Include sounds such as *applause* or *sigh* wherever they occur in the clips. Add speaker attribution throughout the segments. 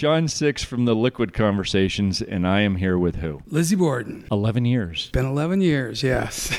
Speaker 1: Shawn SixX from the Liquid Conversations, and I am here with who?
Speaker 2: Lizzy Borden.
Speaker 1: 11 years.
Speaker 2: Been 11 years, yes.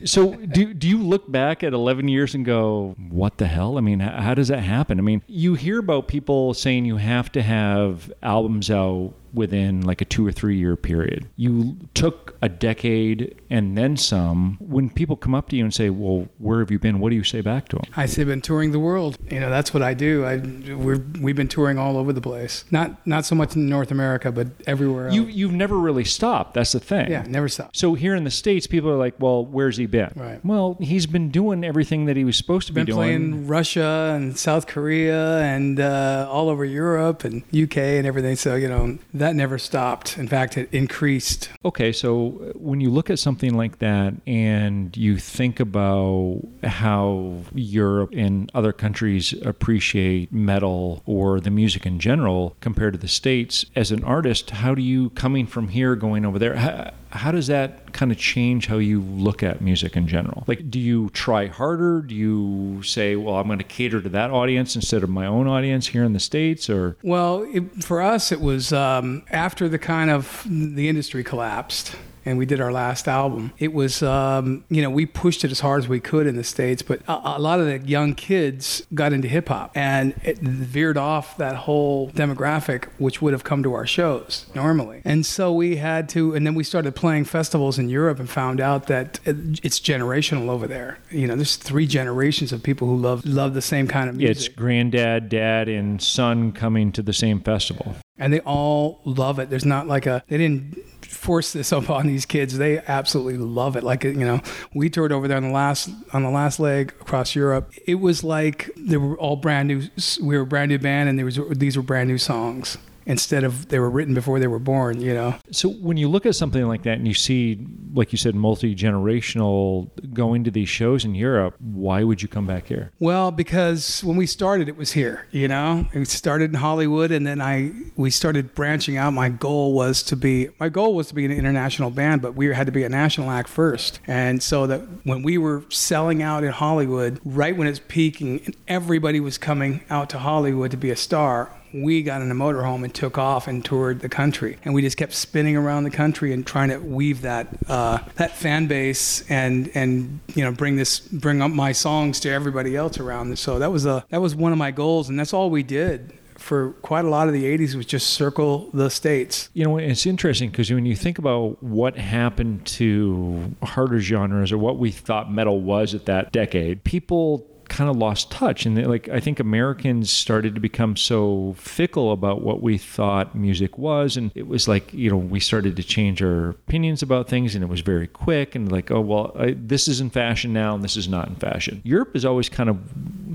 Speaker 2: *laughs*
Speaker 1: so, do, do you look back at 11 years and go, what the hell? I mean, how, how does that happen? I mean, you hear about people saying you have to have albums out within like a two or three year period. You took a decade and then some. When people come up to you and say, "Well, where have you been?" What do you say back to them?
Speaker 2: I say, "Been touring the world." You know, that's what I do. I we're, we've been touring all over the place. Not not so much in North America, but everywhere. Else.
Speaker 1: You you've never really stopped. That's the thing.
Speaker 2: Yeah, never stopped.
Speaker 1: So here in the states, people are like, "Well, where's he been?"
Speaker 2: Right.
Speaker 1: Well, he's been doing everything that he was supposed to
Speaker 2: been
Speaker 1: be
Speaker 2: doing. Playing Russia and South Korea and uh, all over Europe and UK and everything. So you know that never stopped. In fact, it increased.
Speaker 1: Okay, so uh, when you look at something like that and you think about how Europe and other countries appreciate metal or the music in general compared to the States, as an artist, how do you, coming from here, going over there, how, how does that kind of change how you look at music in general? Like, do you try harder? Do you say, well, I'm going to cater to that audience instead of my own audience here in the States? Or,
Speaker 2: well, it, for us, it was um, after the kind of the industry collapsed and we did our last album. It was, um, you know, we pushed it as hard as we could in the States, but a, a lot of the young kids got into hip hop and it veered off that whole demographic, which would have come to our shows normally. And so we had to, and then we started playing festivals in Europe and found out that it's generational over there. You know, there's three generations of people who love love the same kind of music.
Speaker 1: It's granddad, dad, and son coming to the same festival
Speaker 2: and they all love it. There's not like a they didn't force this upon these kids. They absolutely love it. Like you know, we toured over there on the last on the last leg across Europe. It was like they were all brand new. We were a brand new band, and there was these were brand new songs instead of they were written before they were born, you know.
Speaker 1: So when you look at something like that and you see, like you said, multi generational going to these shows in Europe, why would you come back here?
Speaker 2: Well, because when we started, it was here, you know. It started in Hollywood, and then I we started branching out. My goal was to be my goal was to be an international band, but we had to be a national act first. And so that when we were selling out in Hollywood, right when it's peaking, and everybody was coming out to Hollywood to be a star, we got in a motorhome and took off and toured the country. And we just kept spinning around the country and trying to weave that uh, that fan base and and you know bring this bring up my songs to everybody else around. So that was a that was one of my goals, and that's all we did for quite a lot of the 80s was just circle the states.
Speaker 1: You know, it's interesting because when you think about what happened to harder genres or what we thought metal was at that decade, people kind of lost touch and like i think americans started to become so fickle about what we thought music was and it was like you know we started to change our opinions about things and it was very quick and like oh well I, this is in fashion now and this is not in fashion. Europe is always kind of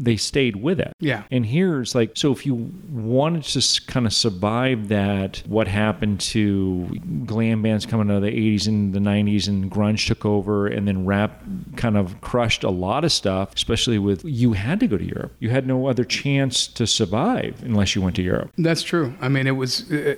Speaker 1: they stayed with it
Speaker 2: yeah
Speaker 1: and here it's like so if you wanted to kind of survive that what happened to glam bands coming out of the 80s and the 90s and grunge took over and then rap kind of crushed a lot of stuff especially with you had to go to Europe. You had no other chance to survive unless you went to Europe.
Speaker 2: That's true. I mean, it was uh,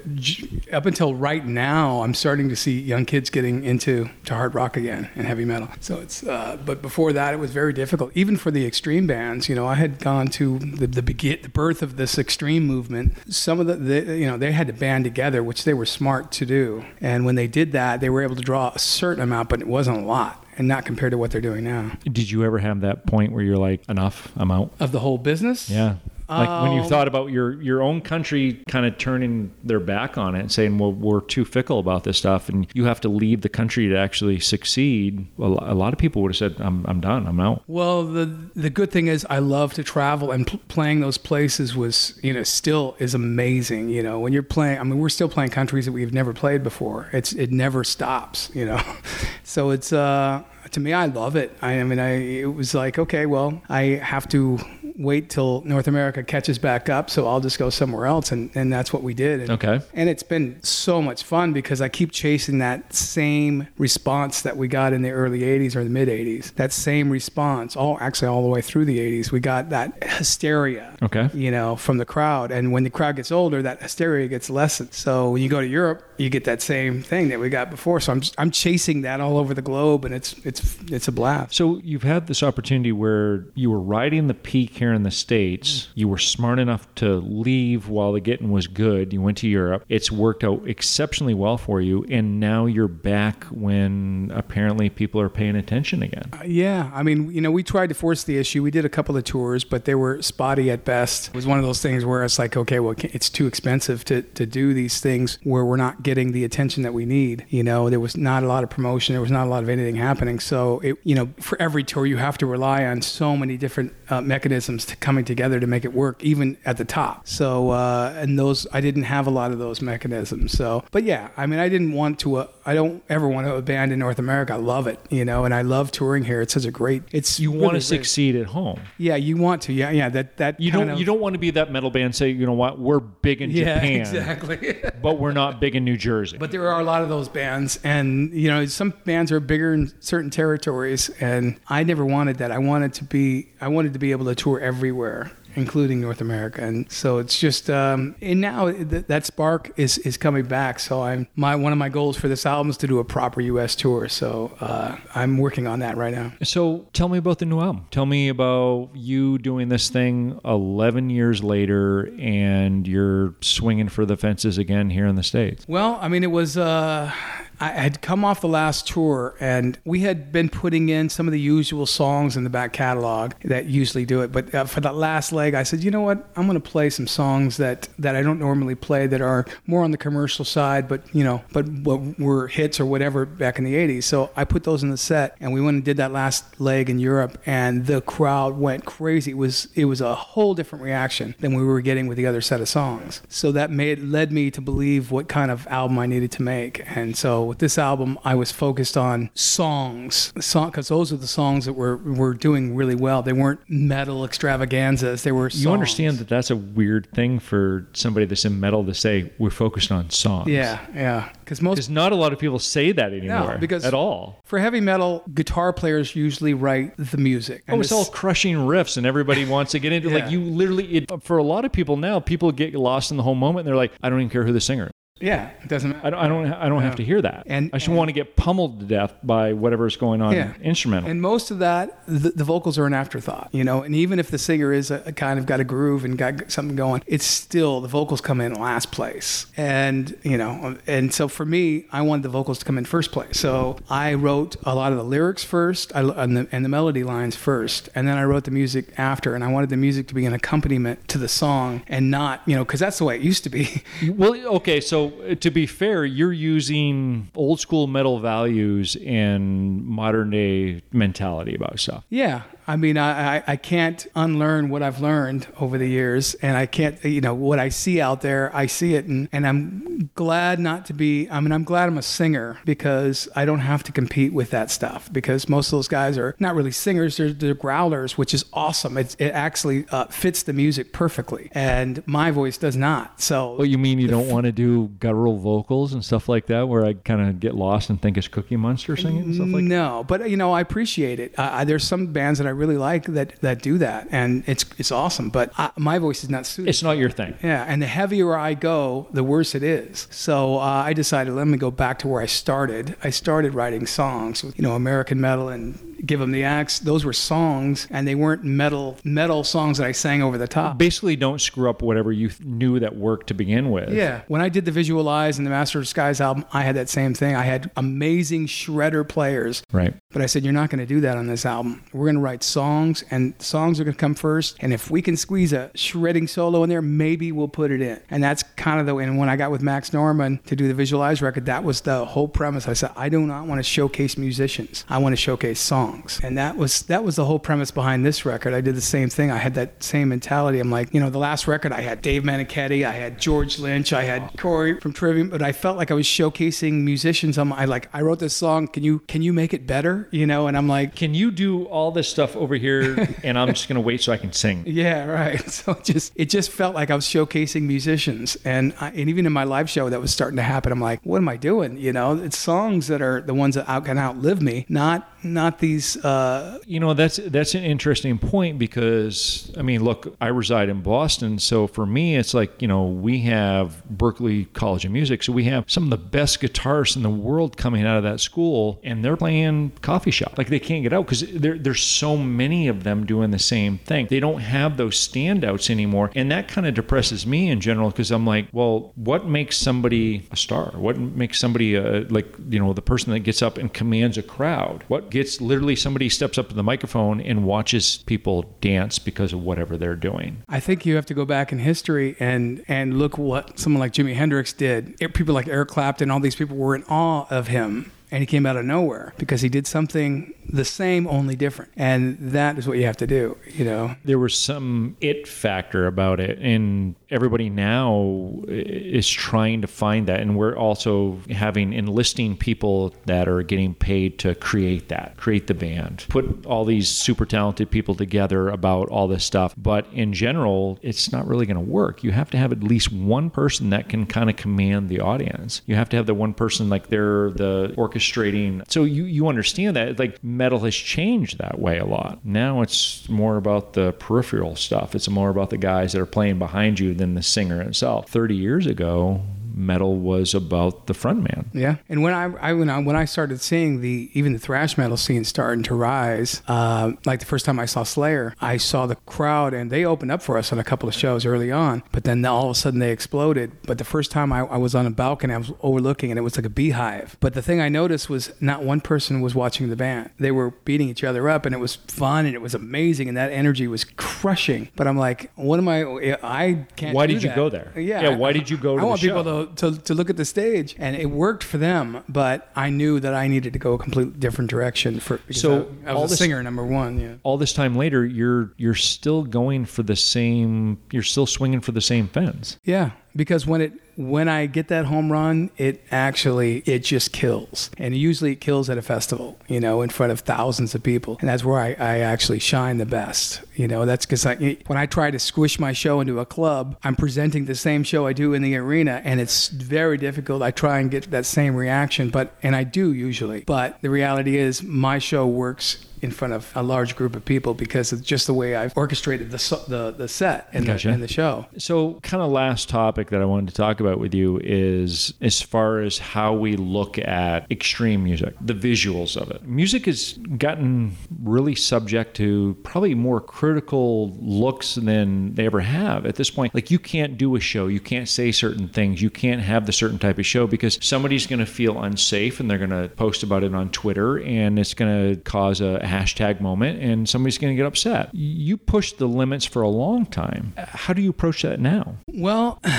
Speaker 2: up until right now. I'm starting to see young kids getting into to hard rock again and heavy metal. So it's, uh, but before that, it was very difficult. Even for the extreme bands, you know, I had gone to the the, begin, the birth of this extreme movement. Some of the, the, you know, they had to band together, which they were smart to do. And when they did that, they were able to draw a certain amount, but it wasn't a lot and not compared to what they're doing now.
Speaker 1: Did you ever have that point where you're like, enough, I'm out?
Speaker 2: Of the whole business?
Speaker 1: Yeah. Like when you um, thought about your your own country kind of turning their back on it and saying, "Well, we're too fickle about this stuff," and you have to leave the country to actually succeed. A lot of people would have said, "I'm I'm done. I'm out."
Speaker 2: Well, the the good thing is, I love to travel, and pl- playing those places was, you know, still is amazing. You know, when you're playing, I mean, we're still playing countries that we've never played before. It's it never stops. You know, *laughs* so it's uh to me, I love it. I, I mean, I it was like, okay, well, I have to wait till North America catches back up, so I'll just go somewhere else, and, and that's what we did. And,
Speaker 1: okay.
Speaker 2: And it's been so much fun because I keep chasing that same response that we got in the early '80s or the mid '80s. That same response, all actually all the way through the '80s, we got that hysteria.
Speaker 1: Okay.
Speaker 2: You know, from the crowd, and when the crowd gets older, that hysteria gets lessened. So when you go to Europe, you get that same thing that we got before. So I'm just, I'm chasing that all over the globe, and it's it's it's a blast.
Speaker 1: So you've had this opportunity where you were riding the peak here in the States. You were smart enough to leave while the getting was good. You went to Europe. It's worked out exceptionally well for you. And now you're back when apparently people are paying attention again.
Speaker 2: Uh, yeah. I mean, you know, we tried to force the issue. We did a couple of tours, but they were spotty at best. It was one of those things where it's like, okay, well, it's too expensive to, to do these things where we're not getting the attention that we need. You know, there was not a lot of promotion, there was not a lot of anything happening. So, it, you know, for every tour, you have to rely on so many different uh, mechanisms to coming together to make it work, even at the top. So, uh, and those, I didn't have a lot of those mechanisms. So, but yeah, I mean, I didn't want to, uh, I don't ever want to abandon North America. I love it, you know, and I love touring here. It's such a great, it's,
Speaker 1: You
Speaker 2: really
Speaker 1: want to succeed at home.
Speaker 2: Yeah, you want to. Yeah, yeah. That, that
Speaker 1: You don't.
Speaker 2: of-
Speaker 1: You don't want to be that metal band. Say, you know what? We're big in
Speaker 2: yeah, *laughs*
Speaker 1: Japan,
Speaker 2: exactly. *laughs*
Speaker 1: but we're not big in New Jersey.
Speaker 2: But there are a lot of those bands, and you know, some bands are bigger in certain territories, and I never wanted that. I wanted to be, I wanted to be able to tour everywhere, including North America, and so it's just, um, and now th- that spark is is coming back. So I'm my one of my goals for this album is to do a proper U.S. tour. So uh, I'm working on that right now.
Speaker 1: So tell me about the new album. Tell me about you doing this thing 11 years later and you're swinging for the fences again here in the States.
Speaker 2: Well, I mean, it was. Uh, I had come off the last tour, and we had been putting in some of the usual songs in the back catalog that usually do it. But uh, for that last leg, I said, you know what? I'm going to play some songs that that I don't normally play that are more on the commercial side, but you know, but what were hits or whatever back in the '80s. So I put those in the set, and we went and did that last leg in Europe, and the crowd went crazy. It was it was a whole different reaction than we were getting with the other set of songs. So that made led me to believe what kind of album I needed to make, and so with this album, I was focused on songs, song because those are the songs that were were doing really well. They weren't metal extravaganzas. They were. Songs.
Speaker 1: You understand that that's a weird thing for somebody that's in metal to say we're focused on songs.
Speaker 2: Yeah, yeah. Because most
Speaker 1: Because not a lot of people say that anymore No,
Speaker 2: because-
Speaker 1: at all.
Speaker 2: for heavy metal, guitar players usually write the music.
Speaker 1: Oh, it's
Speaker 2: this-
Speaker 1: all crushing riffs, and everybody *laughs* wants to get into.
Speaker 2: Yeah.
Speaker 1: Like you, literally, it, for a lot of people now, people get lost in the whole moment. And they're like, I don't even care who the singer.
Speaker 2: Yeah, it doesn't matter.
Speaker 1: I don't. I don't. I don't have to hear that.
Speaker 2: And-
Speaker 1: I just
Speaker 2: and-
Speaker 1: want to get pummeled to death by whatever's going on
Speaker 2: Yeah.
Speaker 1: instrumental.
Speaker 2: And most of that, the, the vocals are an afterthought, you know. And even if the singer is a, a kind of got a groove and got something going, it's still the vocals come in last place. And you know, and so for me, I wanted the vocals to come in first place. So I wrote a lot of the lyrics first, I, and, the, and the melody lines first, and then I wrote the music after. And I wanted the music to be an accompaniment to the song, and not, you know, because that's the way it used to be.
Speaker 1: Well, okay. So uh, to be fair, you're using old school metal values and modern day mentality about stuff.
Speaker 2: Yeah. I mean, I, I, I can't unlearn what I've learned over the years. And I can't, you know, what I see out there, I see it. And, and I'm glad not to be, I mean, I'm glad I'm a singer because I don't have to compete with that stuff because most of those guys are not really singers, they're, they're growlers, which is awesome. It's, it actually uh, fits the music perfectly. And my voice does not. So,
Speaker 1: Well, you mean you don't want to do guttural vocals and stuff like that, where I kind of get lost and think it's Cookie Monster singing and stuff like that?
Speaker 2: no, but you know, I appreciate it. Uh, there's some bands that I really like that that do that, and it's it's awesome. But I, my voice is not suited.
Speaker 1: It's not your thing.
Speaker 2: Yeah, and the heavier I go, the worse it is. So uh, I decided let me go back to where I started. I started writing songs, with, you know, American metal and Give 'Em the Axe. Those were songs, and they weren't metal metal songs that I sang over the top.
Speaker 1: Basically, don't screw up whatever you th- knew that worked to begin with.
Speaker 2: Yeah. When I did the Visual Lies and the Master of Disguise album, I had that same thing. I had amazing shredder players
Speaker 1: Right.
Speaker 2: But I said, You're not going to do that on this album. We're going to write songs, and songs are going to come first. And if we can squeeze a shredding solo in there, maybe we'll put it in. And that's kind of the And when I got with Max Norman to do the Visual Lies record, that was the whole premise. I said, I do not want to showcase musicians. I want to showcase songs. And that was that was the whole premise behind this record. I did the same thing. I had that same mentality. I'm like, you know, the last record I had Dave Meniketti, I had George Lynch, I had Corey from Trivium, but I felt like I was showcasing musicians. I'm I like I wrote this song. Can you can you make it better? You know, and I'm like,
Speaker 1: Can you do all this stuff over here, *laughs* and I'm just gonna wait so I can sing?
Speaker 2: yeah, right. *laughs* So it just it just felt like I was showcasing musicians, and I, and even in my live show that was starting to happen, I'm like, what am I doing? You know, it's songs that are the ones that out can outlive me, not not these. Uh,
Speaker 1: You know, that's that's an interesting point because I mean, look, I reside in Boston, so for me, it's like you know we have Berklee College of Music, so we have some of the best guitarists in the world coming out of that school, and they're playing coffee shop. Like they can't get out because there, there's so many of them doing the same thing. They don't have those standouts anymore, and that kind of depresses me in general because I'm like, well, what makes somebody a star? What makes somebody uh, like you know the person that gets up and commands a crowd? What gets literally somebody steps up to the microphone and watches people dance because of whatever they're doing?
Speaker 2: I think you have to go back in history and and look what someone like Jimi Hendrix did. People like Eric Clapton, all these people were in awe of him. And he came out of nowhere because he did something the same, only different. And that is what you have to do, you know?
Speaker 1: There was some it factor about it, and everybody now is trying to find that. And we're also having enlisting people that are getting paid to create that, create the band, put all these super talented people together about all this stuff. But in general, it's not really going to work. You have to have at least one person that can kind of command the audience. You have to have the one person like they're the orchestrating. So you, you understand that like metal has changed that way a lot. Now it's more about the peripheral stuff. It's more about the guys that are playing behind you than the singer itself. 30 years ago, metal was about the frontman.
Speaker 2: Yeah, and when I, I when I when I started seeing the even the thrash metal scene starting to rise, uh, like the first time I saw Slayer, I saw the crowd and they opened up for us on a couple of shows early on, but then all of a sudden they exploded. But the first time I, I was on a balcony, I was overlooking and it was like a beehive. But the thing I noticed was not one person was watching the band. They were beating each other up and it was fun and it was amazing and that energy was crushing. But I'm like, what am I? I can't.
Speaker 1: Why did you go there?
Speaker 2: Yeah.
Speaker 1: Yeah, why did you go to
Speaker 2: I
Speaker 1: the
Speaker 2: want people
Speaker 1: show?
Speaker 2: To to, to look at the stage and it worked for them but i knew that i needed to go a completely different direction for
Speaker 1: So,
Speaker 2: I, I
Speaker 1: all
Speaker 2: was a
Speaker 1: this-
Speaker 2: singer number one yeah
Speaker 1: all this time later, you're you're still going for the same. You're still swinging for the same fence.
Speaker 2: yeah because when it when i get that home run it actually it just kills. And usually it kills at a festival you know in front of thousands of people. And that's where i, I actually shine the best you know. That's because I, when i try to squish my show into a club i'm presenting the same show i do in the arena and it's very difficult. I try and get that same reaction but and i do usually. But the reality is my show works in front of a large group of people because it's just the way I've orchestrated the the, the set and,
Speaker 1: Gotcha.
Speaker 2: the, and the show.
Speaker 1: So, kind of last topic that I wanted to talk about with you is as far as how we look at extreme music, the visuals of it. Music has gotten really subject to probably more critical looks than they ever have at this point. Like, you can't do a show, you can't say certain things, you can't have the certain type of show because somebody's going to feel unsafe and they're going to post about it on Twitter and it's going to cause a hashtag moment and somebody's going to get upset. You pushed the limits for a long time. How do you approach that now?
Speaker 2: Well, *sighs*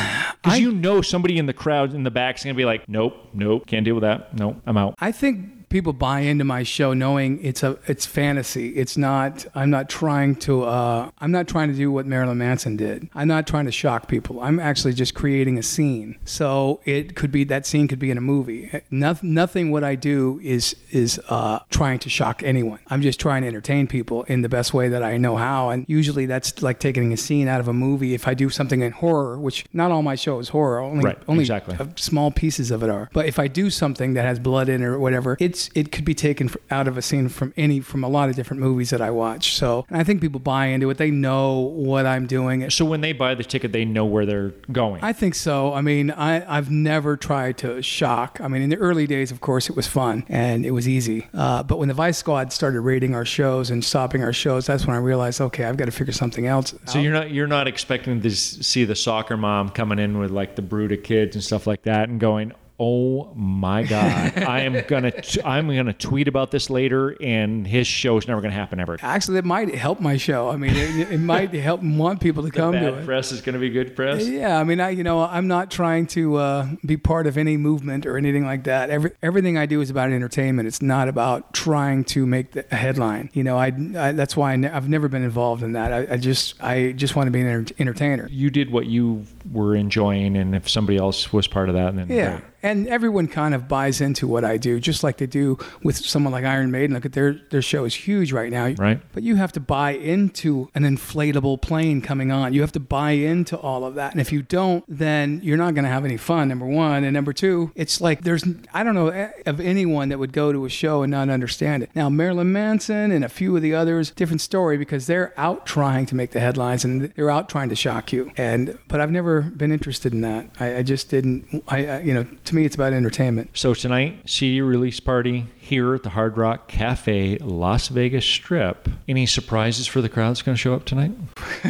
Speaker 1: Because you know somebody in the crowd in the back is going to be like, nope, nope, can't deal with that. Nope, I'm out.
Speaker 2: I think people buy into my show knowing it's a it's fantasy. It's not. I'm not trying to. Uh, I'm not trying to do what Marilyn Manson did. I'm not trying to shock people. I'm actually just creating a scene. So it could be that scene could be in a movie. Nothing. Nothing. What I do is is uh, trying to shock anyone. I'm just trying to entertain people in the best way that I know how. And usually that's like taking a scene out of a movie. If I do something in horror, which not all my show is horror. Only
Speaker 1: Right,
Speaker 2: only
Speaker 1: exactly.
Speaker 2: small pieces of it are. But if I do something that has blood in it or whatever, it's it could be taken out of a scene from any from a lot of different movies that I watch. So and I think people buy into it. They know what I'm doing.
Speaker 1: So when they buy the ticket, they know where they're going.
Speaker 2: I think so. I mean, I, I've never tried to shock. I mean, in the early days, of course, it was fun and it was easy. Uh, but when the Vice Squad started raiding our shows and stopping our shows, that's when I realized, okay, I've got to figure something else. Out.
Speaker 1: so you're not you're not expecting to see the soccer mom coming in with like the brood of kids and stuff like that and going, "Oh my god, *laughs* I am gonna t- I'm gonna tweet about this later, and his show is never gonna happen ever."
Speaker 2: Actually, it might help my show. I mean, it, it might help *laughs* want people to come to it.
Speaker 1: press is gonna be good press.
Speaker 2: Yeah, I mean, I you know, I'm not trying to uh, be part of any movement or anything like that. Every everything I do is about entertainment. It's not about trying to make the, a headline. You know, I, I that's why I I've never been involved in that. I, I just I just want to be an enter- entertainer.
Speaker 1: You did what you were enjoying, and if somebody else was part of that, then
Speaker 2: Yeah.
Speaker 1: great.
Speaker 2: And everyone kind of buys into what I do, just like they do with someone like Iron Maiden. Look at their their show is huge right now,
Speaker 1: Right.
Speaker 2: But you have to buy into an inflatable plane coming on. You have to buy into all of that, and if you don't, then you're not going to have any fun. Number one, and number two, it's like there's I don't know eh, of anyone that would go to a show and not understand it. Now Marilyn Manson and a few of the others, different story because they're out trying to make the headlines and they're out trying to shock you. And but I've never been interested in that. I, I just didn't. I, I you know to me it's about entertainment.
Speaker 1: So tonight, CD release party here at the Hard Rock Cafe, Las Vegas Strip. Any surprises for the crowd that's going to show up tonight?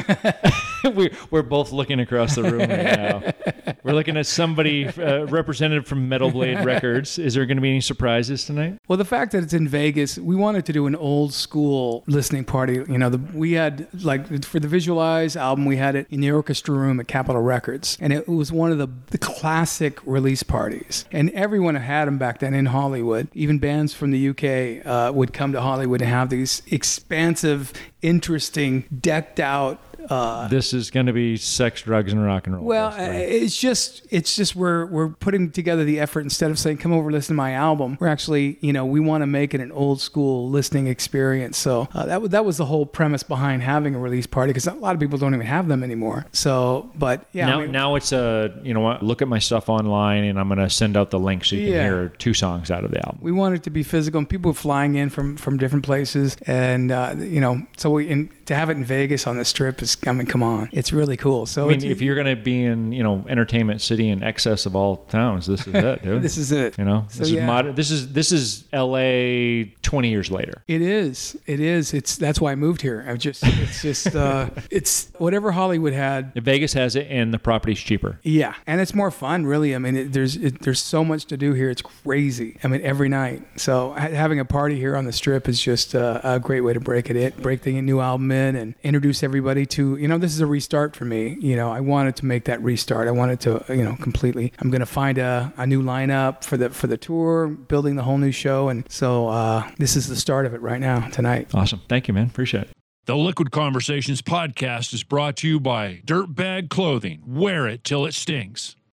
Speaker 1: *laughs* *laughs* we, we're both looking across the room right now. *laughs* We're looking at somebody uh, representative from Metal Blade Records. Is there going to be any surprises tonight?
Speaker 2: Well, the fact that it's in Vegas, we wanted to do an old school listening party. You know, the, we had like for the Visual Lies album, we had it in the orchestra room at Capitol Records, and it was one of the, the classic release parties. And everyone had them back then in Hollywood. Even bands from the UK uh, would come to Hollywood and have these expansive, interesting, decked out uh,
Speaker 1: this is going to be sex, drugs, and rock and roll.
Speaker 2: well, uh,
Speaker 1: basically.
Speaker 2: it's just it's just we're we're putting together the effort instead of saying come over listen to my album. We're actually you know we want to make it an old school listening experience. So uh, that was that was the whole premise behind having a release party because a lot of people don't even have them anymore. So, but yeah,
Speaker 1: now,
Speaker 2: I mean,
Speaker 1: now it's a you know what? Look at my stuff online, and I'm going to send out the link so you can hear two songs out of the album.
Speaker 2: we want it to be physical and people flying in from from different places and uh, you know so we in, to have it in Vegas on the strip is I mean come on it's really cool. So
Speaker 1: I mean, if you're going to be in you know entertainment city in excess of all towns, this is it, dude. *laughs*
Speaker 2: this is it.
Speaker 1: you know,
Speaker 2: So,
Speaker 1: this
Speaker 2: yeah.
Speaker 1: is modern. This is this is L.A. 20 years later.
Speaker 2: It is. It is. It's that's why I moved here. I just it's just uh *laughs* it's whatever Hollywood had.
Speaker 1: Vegas has it, and the property's cheaper.
Speaker 2: Yeah, and it's more fun, really. I mean, it, there's it, there's so much to do here. It's crazy. I mean, every night. So having a party here on the strip is just uh, a great way to break it in, break the new album in, and introduce everybody to you know this is a restart for me. You know, I wanted to make that restart. I wanted to you know completely. I'm gonna find a, a new lineup for the for the tour, building the whole new show, and so uh, this is the start of it right now tonight.
Speaker 1: Awesome. Thank you, man. Appreciate it.
Speaker 3: The Liquid Conversations podcast is brought to you by Dirtbag Clothing. Wear it till it stings.